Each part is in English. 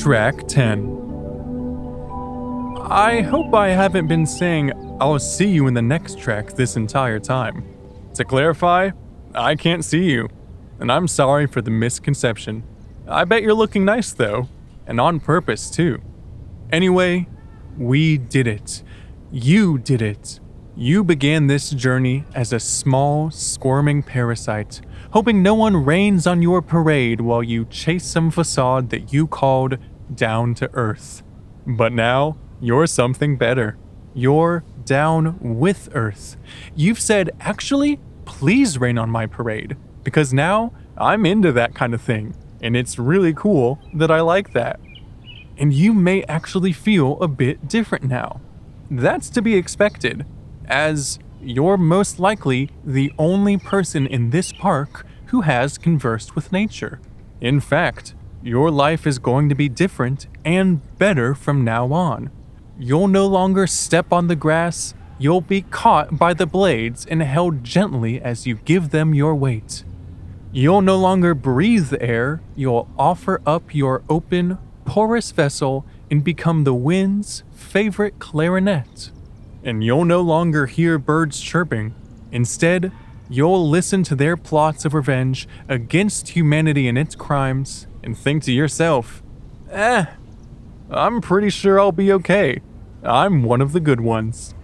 Track 10. I hope I haven't been saying I'll see you in the next track this entire time. To clarify, I can't see you, and I'm sorry for the misconception. I bet you're looking nice though, and on purpose too. Anyway, we did it. You did it. You began this journey as a small, squirming parasite, hoping no one rains on your parade while you chase some facade that you called down to earth. But now, you're something better. You're down with earth. You've said, actually, please rain on my parade, because now I'm into that kind of thing, and it's really cool that I like that. And you may actually feel a bit different now. That's to be expected, as you're most likely the only person in this park who has conversed with nature. In fact, your life is going to be different and better from now on. You'll no longer step on the grass, you'll be caught by the blades and held gently as you give them your weight. You'll no longer breathe air, you'll offer up your open, porous vessel and become the wind's favorite clarinet. And you'll no longer hear birds chirping. Instead, you'll listen to their plots of revenge against humanity and its crimes and think to yourself, eh, I'm pretty sure I'll be okay. I'm one of the good ones.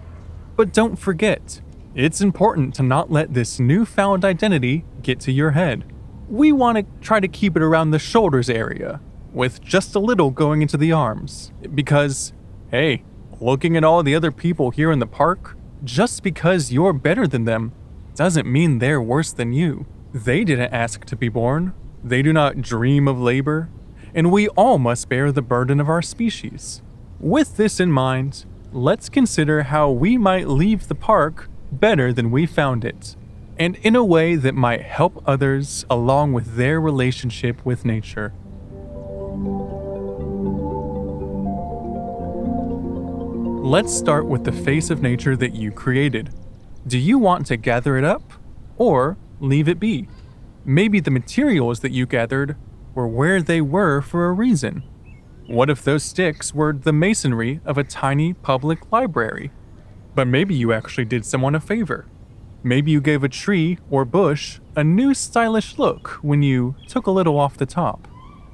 But don't forget, it's important to not let this newfound identity get to your head. We want to try to keep it around the shoulders area, with just a little going into the arms. Because, hey, looking at all the other people here in the park, just because you're better than them doesn't mean they're worse than you. They didn't ask to be born, they do not dream of labor, and we all must bear the burden of our species. With this in mind, let's consider how we might leave the park better than we found it, and in a way that might help others along with their relationship with nature. Let's start with the face of nature that you created. Do you want to gather it up or leave it be? Maybe the materials that you gathered were where they were for a reason. What if those sticks were the masonry of a tiny public library? But maybe you actually did someone a favor. Maybe you gave a tree or bush a new stylish look when you took a little off the top.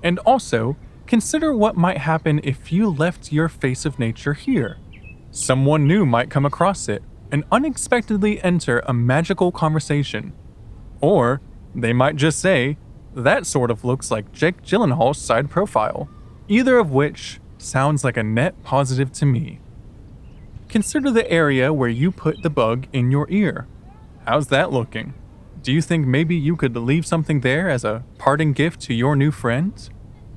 And also, consider what might happen if you left your face of nature here. Someone new might come across it and unexpectedly enter a magical conversation. Or they might just say, that sort of looks like Jake Gyllenhaal's side profile. Either of which sounds like a net positive to me. Consider the area where you put the bug in your ear. How's that looking? Do you think maybe you could leave something there as a parting gift to your new friends?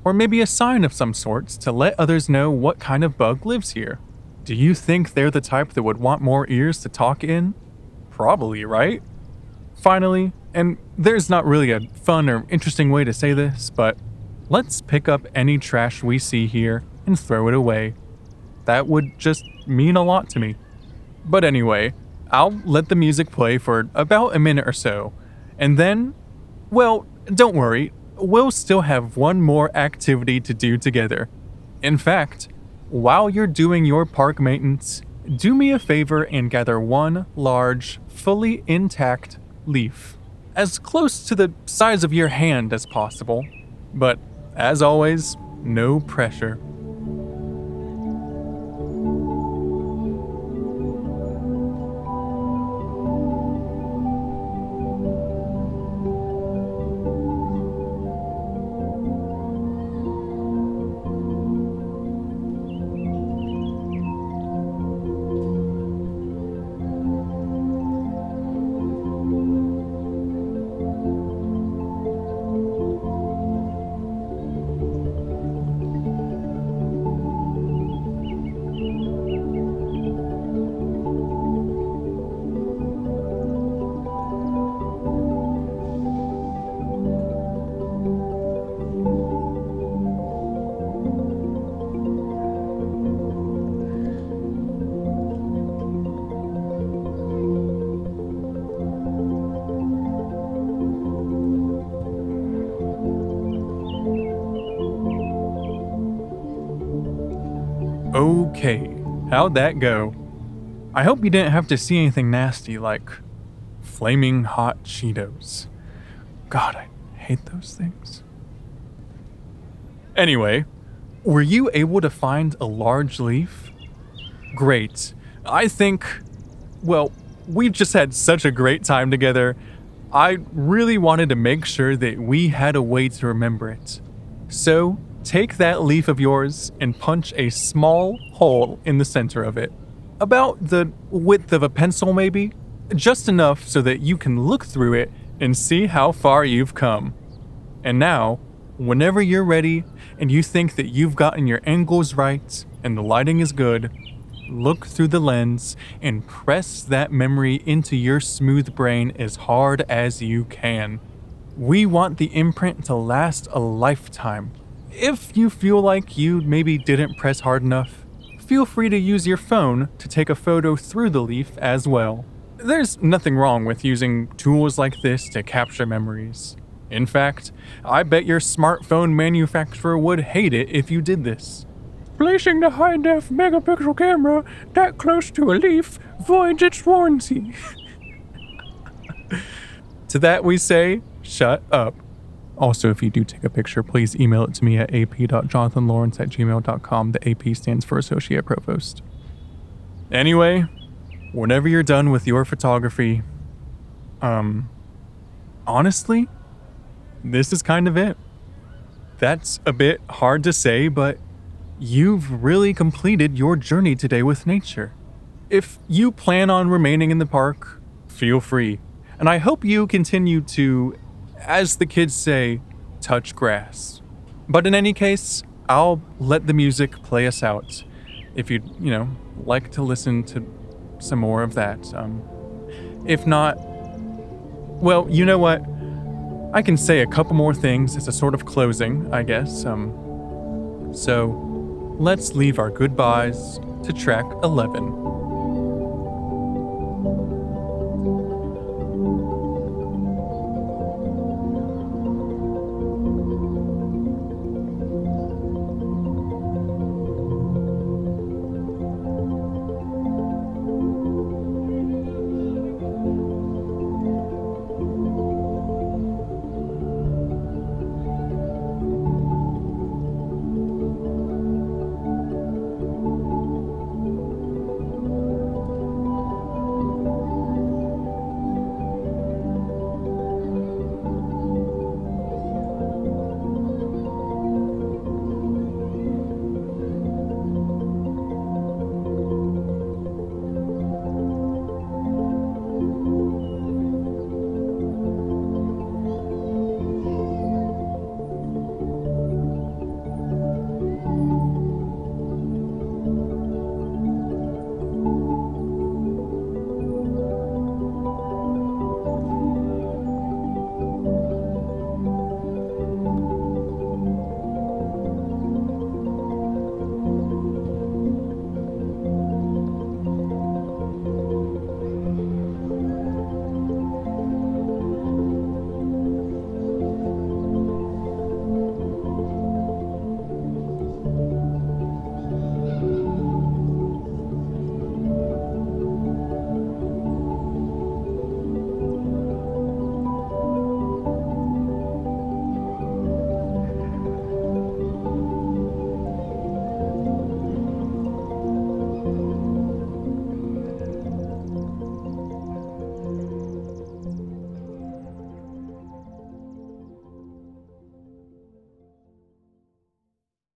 Or maybe a sign of some sorts to let others know what kind of bug lives here? Do you think they're the type that would want more ears to talk in? Probably, right? Finally, and there's not really a fun or interesting way to say this, but let's pick up any trash we see here and throw it away. That would just mean a lot to me. But anyway, I'll let the music play for about a minute or so, and then, well, don't worry, we'll still have one more activity to do together. In fact, while you're doing your park maintenance, do me a favor and gather one large, fully intact leaf, as close to the size of your hand as possible. But as always, no pressure. Okay, how'd that go? I hope you didn't have to see anything nasty like flaming hot Cheetos. God, I hate those things. Anyway, were you able to find a large leaf? Great. I think, well, we've just had such a great time together. I really wanted to make sure that we had a way to remember it. So, take that leaf of yours and punch a small hole in the center of it. About the width of a pencil, maybe? Just enough so that you can look through it and see how far you've come. And now, whenever you're ready and you think that you've gotten your angles right and the lighting is good, look through the lens and press that memory into your smooth brain as hard as you can. We want the imprint to last a lifetime. If you feel like you maybe didn't press hard enough, feel free to use your phone to take a photo through the leaf as well. There's nothing wrong with using tools like this to capture memories. In fact, I bet your smartphone manufacturer would hate it if you did this. Placing the high def megapixel camera that close to a leaf voids its warranty. to that we say, shut up. Also, if you do take a picture, please email it to me at ap.jonathanlawrence at gmail.com. The AP stands for Associate Provost. Anyway, whenever you're done with your photography, um, honestly, this is kind of it. That's a bit hard to say, but you've really completed your journey today with nature. If you plan on remaining in the park, feel free. And I hope you continue to as the kids say, touch grass. But in any case, I'll let the music play us out. If you'd, you know, like to listen to some more of that. Um, if not, well, you know what? I can say a couple more things as a sort of closing, I guess. Um, so let's leave our goodbyes to track 11.